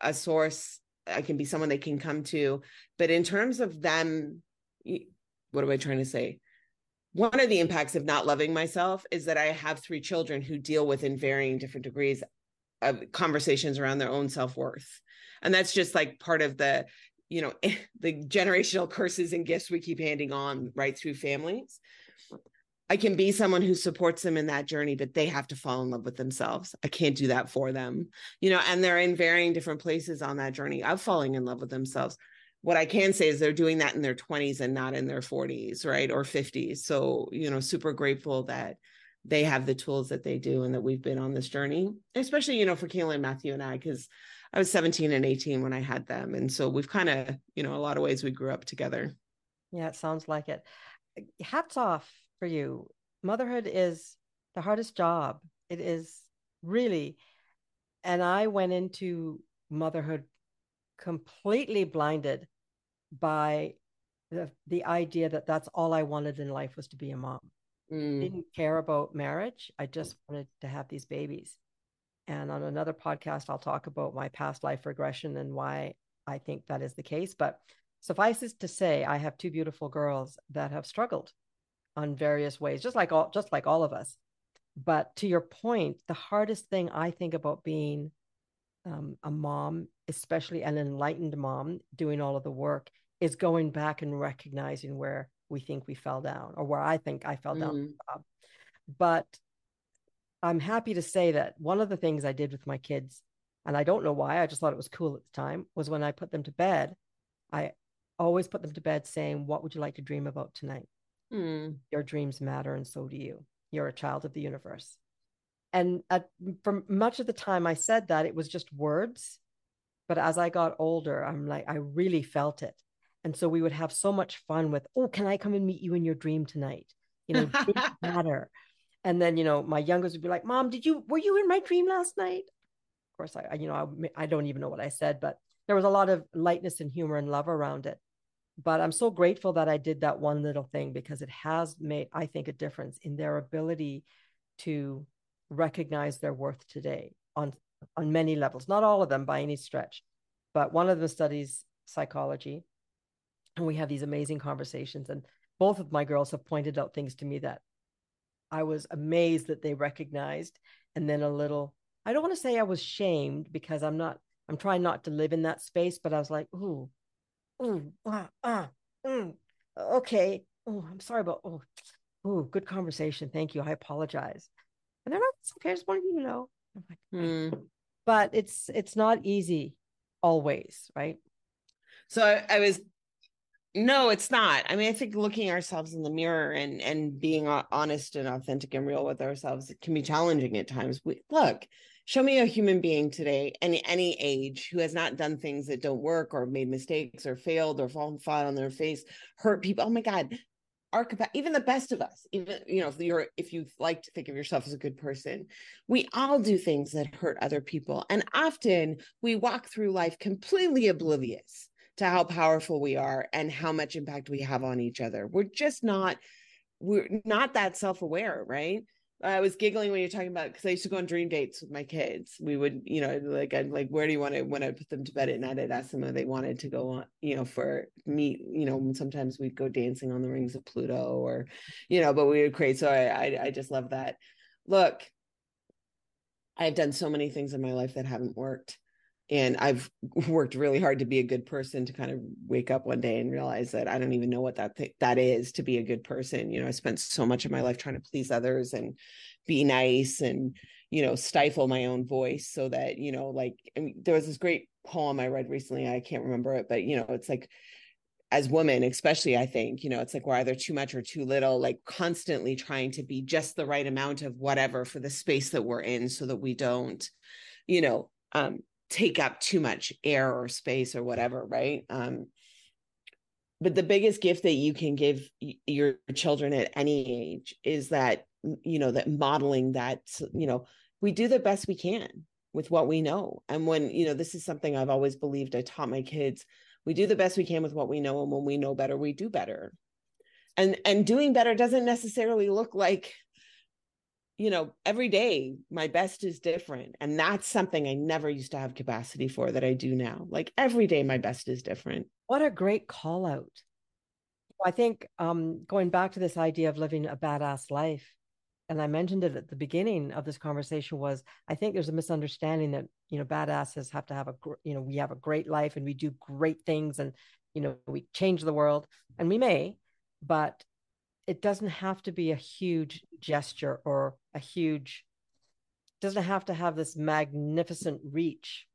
a source, I can be someone they can come to, but in terms of them, what am I trying to say? One of the impacts of not loving myself is that I have three children who deal with in varying different degrees of conversations around their own self-worth and that's just like part of the you know the generational curses and gifts we keep handing on right through families i can be someone who supports them in that journey but they have to fall in love with themselves. I can't do that for them you know and they're in varying different places on that journey of falling in love with themselves. What i can say is they're doing that in their 20s and not in their 40s right or 50s so you know super grateful that they have the tools that they do and that we've been on this journey especially you know for Kayla and Matthew and I because I was 17 and 18 when I had them. And so we've kind of, you know, a lot of ways we grew up together. Yeah, it sounds like it. Hats off for you. Motherhood is the hardest job. It is really. And I went into motherhood completely blinded by the, the idea that that's all I wanted in life was to be a mom. Mm. Didn't care about marriage. I just wanted to have these babies. And on another podcast, I'll talk about my past life regression and why I think that is the case. But suffice it to say, I have two beautiful girls that have struggled on various ways, just like all just like all of us. But to your point, the hardest thing I think about being um, a mom, especially an enlightened mom, doing all of the work, is going back and recognizing where we think we fell down, or where I think I fell mm. down. But I'm happy to say that one of the things I did with my kids, and I don't know why, I just thought it was cool at the time, was when I put them to bed, I always put them to bed saying, What would you like to dream about tonight? Mm. Your dreams matter, and so do you. You're a child of the universe. And at, for much of the time I said that, it was just words. But as I got older, I'm like, I really felt it. And so we would have so much fun with, Oh, can I come and meet you in your dream tonight? You know, matter. And then, you know, my youngest would be like, Mom, did you, were you in my dream last night? Of course, I, you know, I, I don't even know what I said, but there was a lot of lightness and humor and love around it. But I'm so grateful that I did that one little thing because it has made, I think, a difference in their ability to recognize their worth today on on many levels not all of them by any stretch but one of them studies psychology. And we have these amazing conversations. And both of my girls have pointed out things to me that I was amazed that they recognized. And then a little, I don't want to say I was shamed because I'm not, I'm trying not to live in that space, but I was like, ooh, ooh, ah, ah, mm, okay. Oh, I'm sorry about, oh, oh, good conversation. Thank you. I apologize. And they're not, it's okay. I just wanted you to know. Like, mm. But it's, it's not easy always, right? So I, I was no it's not. I mean i think looking ourselves in the mirror and and being honest and authentic and real with ourselves can be challenging at times. We look show me a human being today any any age who has not done things that don't work or made mistakes or failed or fallen flat on their face hurt people. Oh my god. Our even the best of us even you know if you're if you like to think of yourself as a good person we all do things that hurt other people. And often we walk through life completely oblivious to how powerful we are and how much impact we have on each other. We're just not we're not that self-aware, right? I was giggling when you're talking about because I used to go on dream dates with my kids. We would, you know, like I'd like, where do you want to when I put them to bed at night? I'd ask them if they wanted to go on, you know, for meet, you know, sometimes we'd go dancing on the rings of Pluto or, you know, but we would create. So I I, I just love that. Look, I've done so many things in my life that haven't worked and i've worked really hard to be a good person to kind of wake up one day and realize that i don't even know what that th- that is to be a good person you know i spent so much of my life trying to please others and be nice and you know stifle my own voice so that you know like I mean, there was this great poem i read recently i can't remember it but you know it's like as women especially i think you know it's like we're either too much or too little like constantly trying to be just the right amount of whatever for the space that we're in so that we don't you know um take up too much air or space or whatever right? Um but the biggest gift that you can give your children at any age is that you know that modeling that you know we do the best we can with what we know. And when you know this is something i've always believed i taught my kids we do the best we can with what we know and when we know better we do better. And and doing better doesn't necessarily look like you know, every day my best is different. And that's something I never used to have capacity for that I do now. Like every day my best is different. What a great call out. I think um, going back to this idea of living a badass life, and I mentioned it at the beginning of this conversation was I think there's a misunderstanding that you know badasses have to have a you know we have a great life and we do great things and you know we change the world and we may, but it doesn't have to be a huge gesture or a huge doesn't have to have this magnificent reach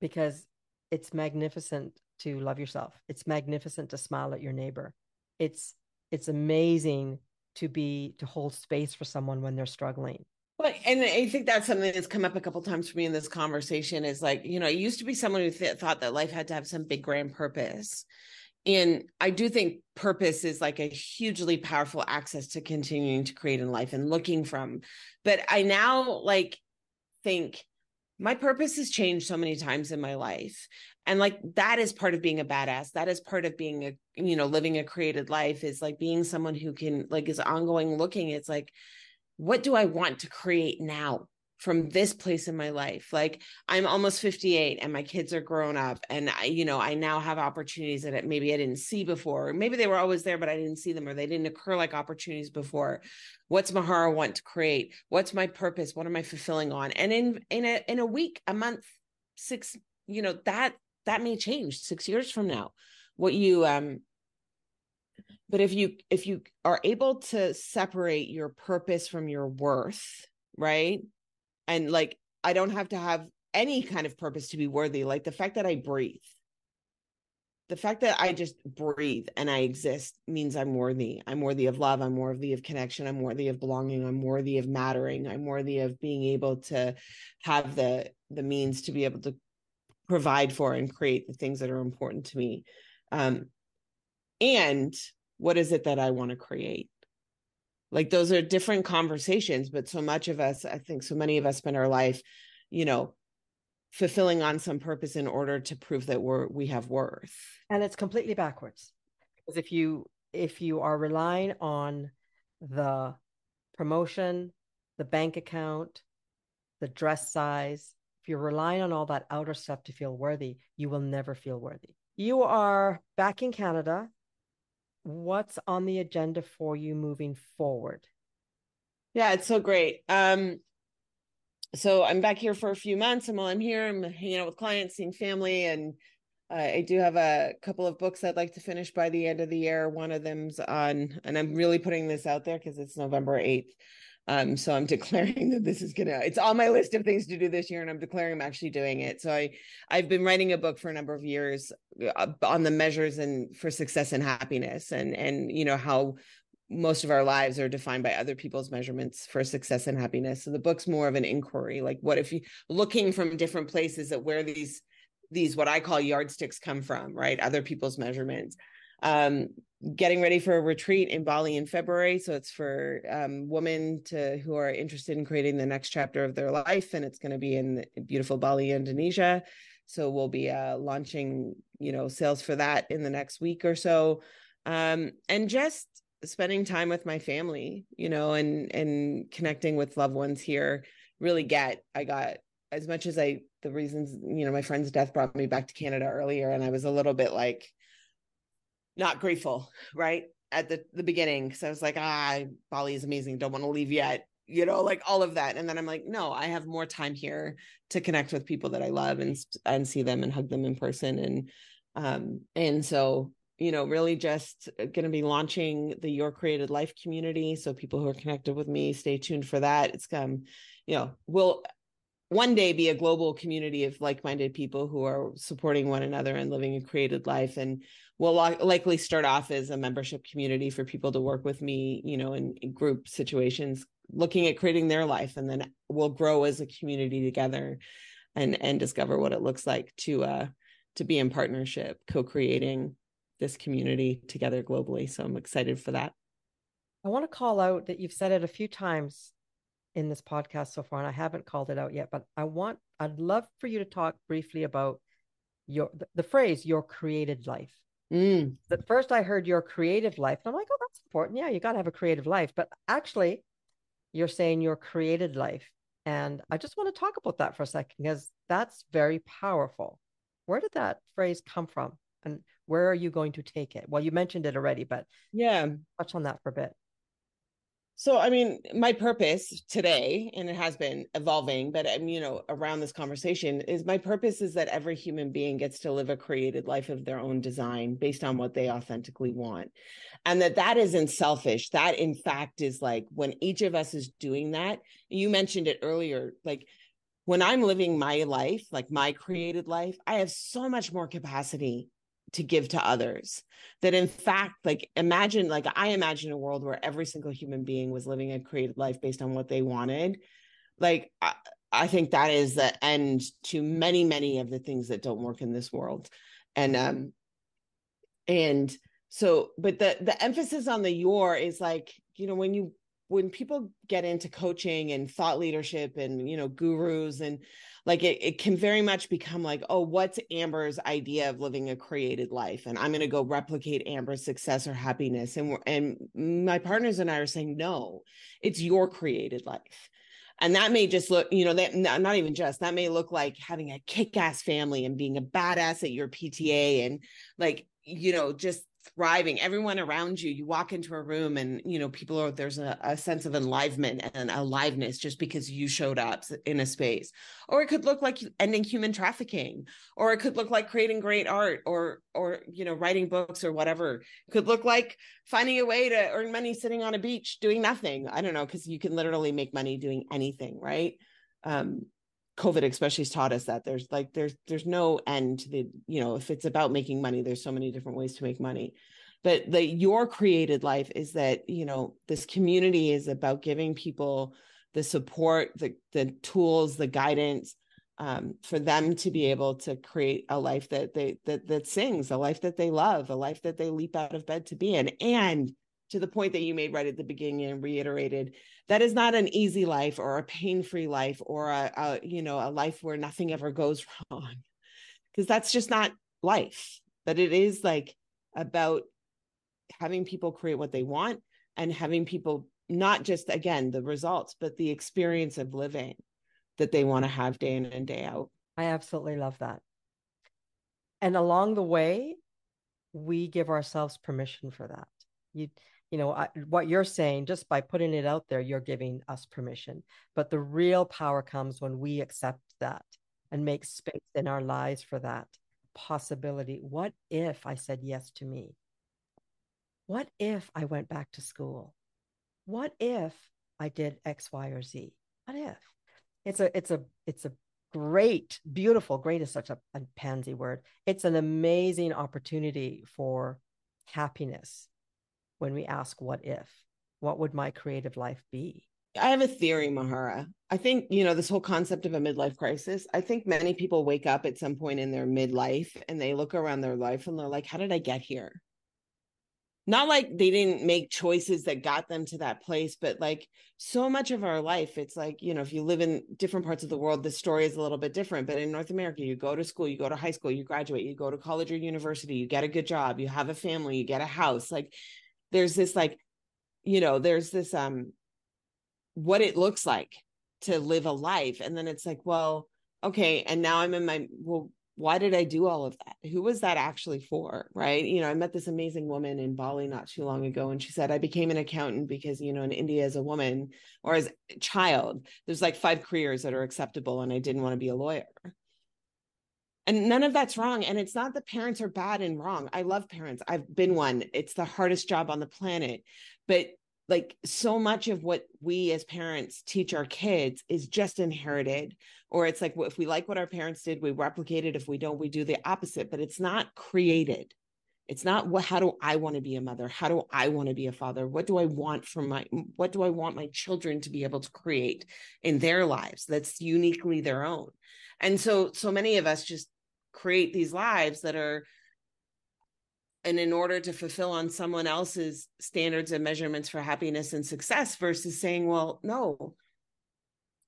because it's magnificent to love yourself. It's magnificent to smile at your neighbor. It's it's amazing to be to hold space for someone when they're struggling. Well, and I think that's something that's come up a couple times for me in this conversation is like, you know, I used to be someone who th- thought that life had to have some big grand purpose and i do think purpose is like a hugely powerful access to continuing to create in life and looking from. But i now like think my purpose has changed so many times in my life. And like that is part of being a badass. That is part of being a you know living a created life is like being someone who can like is ongoing looking. It's like what do i want to create now from this place in my life. Like i'm almost 58 and my kids are grown up and i you know i now have opportunities that maybe i didn't see before. Maybe they were always there but i didn't see them or they didn't occur like opportunities before. What's mahara want to create? What's my purpose? What am i fulfilling on? And in in a in a week a month six you know that that may change six years from now. What you um but if you if you are able to separate your purpose from your worth right and like i don't have to have any kind of purpose to be worthy like the fact that i breathe. The fact that i just breathe and i exist means i'm worthy. I'm worthy of love. I'm worthy of connection. I'm worthy of belonging. I'm worthy of mattering. I'm worthy of being able to have the the means to be able to provide for and create the things that are important to me. Um and what is it that i want to create like those are different conversations but so much of us i think so many of us spend our life you know fulfilling on some purpose in order to prove that we're we have worth and it's completely backwards because if you if you are relying on the promotion the bank account the dress size if you're relying on all that outer stuff to feel worthy, you will never feel worthy. You are back in Canada. What's on the agenda for you moving forward? Yeah, it's so great. Um, so I'm back here for a few months, and while I'm here, I'm hanging out with clients, seeing family, and uh, I do have a couple of books I'd like to finish by the end of the year. One of them's on, and I'm really putting this out there because it's November 8th. Um, so I'm declaring that this is gonna, it's on my list of things to do this year, and I'm declaring I'm actually doing it. So I, I've been writing a book for a number of years uh, on the measures and for success and happiness, and and you know how most of our lives are defined by other people's measurements for success and happiness. So the book's more of an inquiry, like what if you looking from different places at where these these what I call yardsticks come from, right? Other people's measurements. Um, getting ready for a retreat in Bali in February. So it's for um, women to who are interested in creating the next chapter of their life, and it's going to be in beautiful Bali, Indonesia. So we'll be uh, launching, you know, sales for that in the next week or so, um, and just spending time with my family, you know, and and connecting with loved ones here. Really get. I got as much as I the reasons, you know, my friend's death brought me back to Canada earlier, and I was a little bit like not grateful, right? At the the beginning. Because I was like, ah, Bali is amazing, don't want to leave yet. You know, like all of that. And then I'm like, no, I have more time here to connect with people that I love and and see them and hug them in person. And um, and so you know, really just going to be launching the Your Created Life community. So people who are connected with me, stay tuned for that. It's come, you know, we'll one day be a global community of like-minded people who are supporting one another and living a created life and we'll likely start off as a membership community for people to work with me you know in, in, group situations looking at creating their life and then we'll grow as a community together and and discover what it looks like to uh to be in partnership co-creating this community together globally so i'm excited for that i want to call out that you've said it a few times in this podcast so far, and I haven't called it out yet, but I want, I'd love for you to talk briefly about your the phrase your created life. Mm. At first, I heard your creative life, and I'm like, oh, that's important. Yeah, you got to have a creative life. But actually, you're saying your created life. And I just want to talk about that for a second because that's very powerful. Where did that phrase come from? And where are you going to take it? Well, you mentioned it already, but yeah, touch on that for a bit. So, I mean, my purpose today, and it has been evolving, but I'm, you know, around this conversation is my purpose is that every human being gets to live a created life of their own design based on what they authentically want. And that that isn't selfish. That, in fact, is like when each of us is doing that. You mentioned it earlier, like when I'm living my life, like my created life, I have so much more capacity to give to others that in fact like imagine like i imagine a world where every single human being was living a creative life based on what they wanted. Like I, I think that is the end to many many of the things that don't work in this world. And um and so but the the emphasis on the your is like you know when you when people get into coaching and thought leadership and you know gurus and like it, it can very much become like oh what's amber's idea of living a created life and i'm going to go replicate amber's success or happiness? And and my partners and i are saying no it's your created life. And that may just look you know that not even just that may look like having a kick-ass family and being a badass at your pta and like you know just thriving. Everyone around you you walk into a room and you know people are there's a, a, sense of enlivenment and aliveness just because you showed up in a space. Or it could look like ending human trafficking. Or it could look like creating great art or or you know writing books or whatever. It could look like finding a way to earn money sitting on a beach doing nothing. I don't know because you can literally make money doing anything right? Um covid especially has taught us that there's like there's there's no end to the you know if it's about making money there's so many different ways to make money. But the your created life is that you know this community is about giving people the support the the tools the guidance um, for them to be able to create a life that they that that sings a life that they love a life that they leap out of bed to be in. And to the point that you made right at the beginning and reiterated that is not an easy life or a pain-free life or a, a you know a life where nothing ever goes wrong because that's just not life but it is like about having people create what they want and having people not just again the results but the experience of living that they want to have day in and day out. I absolutely love that. And along the way, we give ourselves permission for that. You you know I, what you're saying just by putting it out there you're giving us permission. But the real power comes when we accept that and make space in our lives for that possibility. What if i said yes to me? What if i went back to school? What if i did x y or z? What if? It's a it's a it's a great beautiful great is such a, a pansy word. It's an amazing opportunity for happiness when we ask, what if? What would my creative life be? I have a theory, Mahara. I think, you know, this whole concept of a midlife crisis, I think many people wake up at some point in their midlife and they look around their life and they're like, how did I get here? Not like they didn't make choices that got them to that place, but like so much of our life, it's like, you know, if you live in different parts of the world, the story is a little bit different. But in North America, you go to school, you go to high school, you graduate, you go to college or university, you get a good job, you have a family, you get a house. Like there's this like you know there's this um what it looks like to live a life. And then it's like well okay and now i'm in my well why did i do all of that? Who was that actually for? Right? You know i met this amazing woman in bali not too long ago and she said i became an accountant because you know in india as a woman or as a child there's like five careers that are acceptable and i didn't want to be a lawyer and none of that's wrong and it's not that parents are bad and wrong. I love parents. I've been one. It's the hardest job on the planet. But like so much of what we as parents teach our kids is just inherited or it's like if we like what our parents did we replicate it. If we don't we do the opposite. But it's not created it's not what how do i want to be a mother? How do i want to be a father? What do i want from my what do i want my children to be able to create in their lives that's uniquely their own? And so so many of us just create these lives that are and in order to fulfill on someone else's standards and measurements for happiness and success versus saying well no.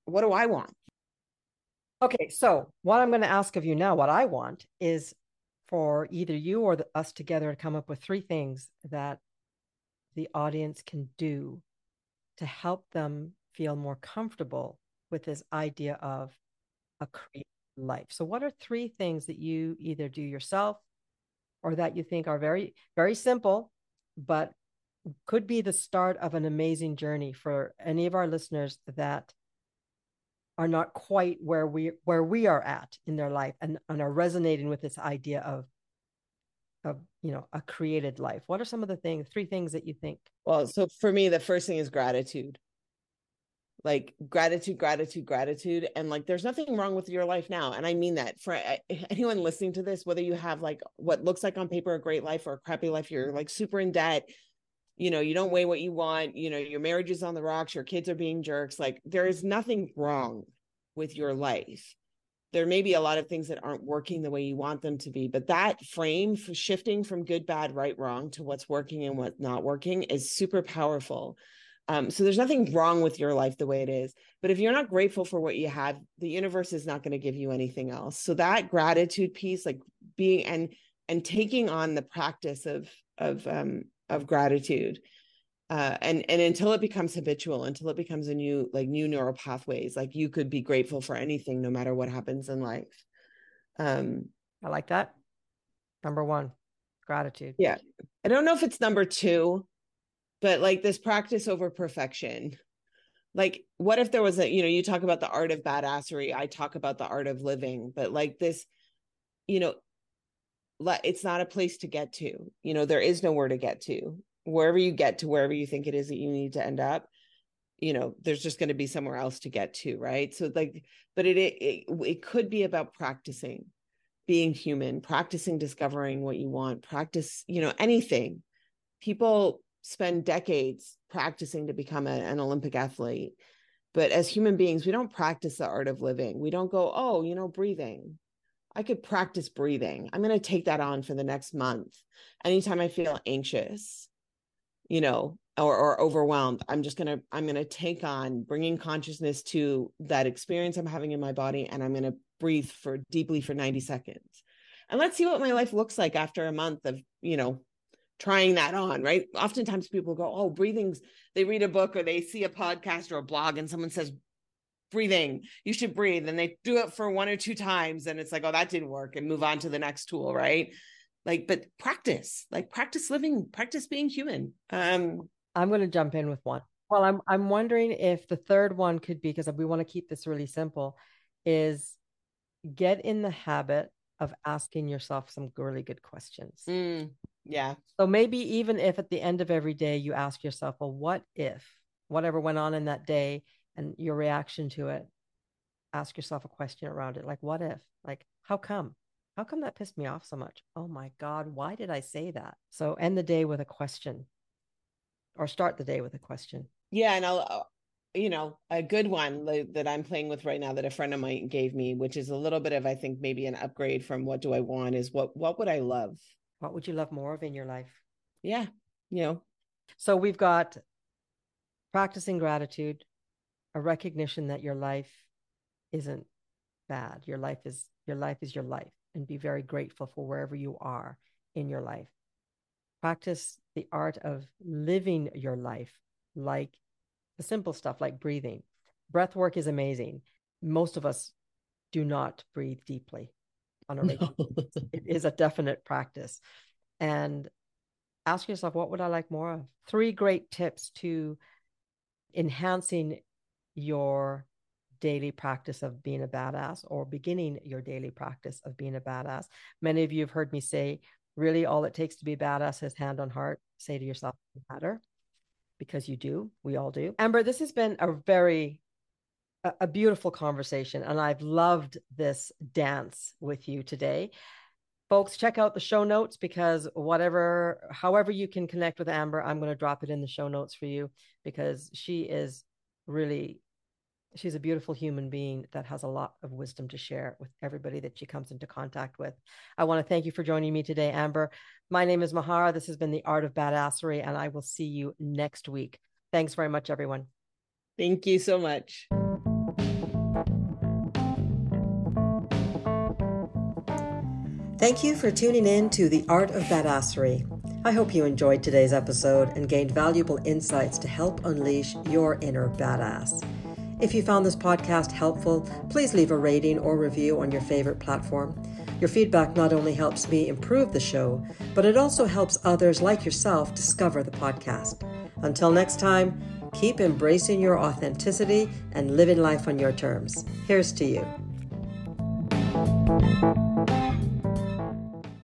What do i want? Okay so what i'm going to ask of you now what i want is for either you or the, us together to come up with three things that the audience can do to help them feel more comfortable with this idea of a creative life. So, what are three things that you either do yourself or that you think are very, very simple, but could be the start of an amazing journey for any of our listeners that are not quite where we where we are at in their life and, and are resonating with this idea of of you know a created life. What are some of the things three things that you think? Well so for me the first thing is gratitude. Like gratitude gratitude gratitude and like there's nothing wrong with your life now and i mean that. For eh, anyone listening to this whether you have like what looks like on paper a great life or a crappy life you're like super in debt you know you don't weigh what you want you know your marriage is on the rocks your kids are being jerks like there is nothing wrong with your life there may be a lot of things that aren't working the way you want them to be but that frame for shifting from good bad right wrong to what's working and what's not working is super powerful um, so there's nothing wrong with your life the way it is. But if you're not grateful for what you have, the universe is not going to give you anything else. So that gratitude piece, like being and and taking on the practice of of um of gratitude. Uh, and and until it becomes habitual, until it becomes a new like new neural pathways, like you could be grateful for anything, no matter what happens in life. Um, I like that. Number one, gratitude. Yeah, I don't know if it's number two but like this practice over perfection like what if there was a you know you talk about the art of badassery i talk about the art of living but like this you know it's not a place to get to you know there is nowhere to get to wherever you get to wherever you think it is that you need to end up you know there's just going to be somewhere else to get to right so like but it, it it could be about practicing being human practicing discovering what you want practice you know anything people spend decades practicing to become a, an Olympic athlete. But as human beings, we don't practice the art of living. We don't go, oh, you know, breathing. I could practice breathing. I'm going to take that on for the next month. Anytime I feel anxious, you know, or, or overwhelmed, I'm just going to, I'm going to take on bringing consciousness to that experience I'm having in my body. And I'm going to breathe for deeply for 90 seconds. And let's see what my life looks like after a month of, you know, trying that on, right? Oftentimes people go, Oh, breathing's, they read a book or they see a podcast or a blog and someone says, breathing. You should breathe. And they do it for one or two times. And it's like, oh, that didn't work. And move on to the next tool. Right. Like, but practice, like practice living, practice being human. Um, I'm going to jump in with one. Well, I'm I'm wondering if the third one could be because we want to keep this really simple, is get in the habit of asking yourself some really good questions. Mm, yeah. So maybe even if at the end of every day you ask yourself, well, what if whatever went on in that day and your reaction to it, ask yourself a question around it. Like, what if? Like, how come? How come that pissed me off so much? Oh my God, why did I say that? So end the day with a question or start the day with a question. Yeah. And I'll, uh, you know, a good one that I'm playing with right now that a friend of mine gave me, which is a little bit of, I think, maybe an upgrade from what do I want is what, what would I love? What would you love more of in your life? Yeah. You know, so we've got practicing gratitude, a recognition that your life isn't bad. Your life is, your life is your life and be very grateful for wherever you are in your life. Practice the art of living your life like the simple stuff like breathing. Breath work is amazing. Most of us do not breathe deeply on a regular. No. it is a definite practice. And ask yourself, what would I like more of? Three great tips to enhancing your daily practice of being a badass or beginning your daily practice of being a badass. Many of you have heard me say, really, all it takes to be badass is hand on heart. Say to yourself, matter because you do. We all do. Amber, this has been a very a, a beautiful conversation and I've loved this dance with you today. Folks, check out the show notes because whatever however you can connect with Amber, I'm going to drop it in the show notes for you because she is really she's a beautiful human being that has a lot of wisdom to share with everybody that she comes into contact with. I want to thank you for joining me today, Amber. My name is Mahara. This has been the Art of Badassery, and I will see you next week. Thanks very much, everyone. Thank you so much. Thank you for tuning in to The Art of Badassery. I hope you enjoyed today's episode and gained valuable insights to help unleash your inner badass. If you found this podcast helpful, please leave a rating or review on your favorite platform. Your feedback not only helps me improve the show, but it also helps others like yourself discover the podcast. Until next time, keep embracing your authenticity and living life on your terms. Here's to you.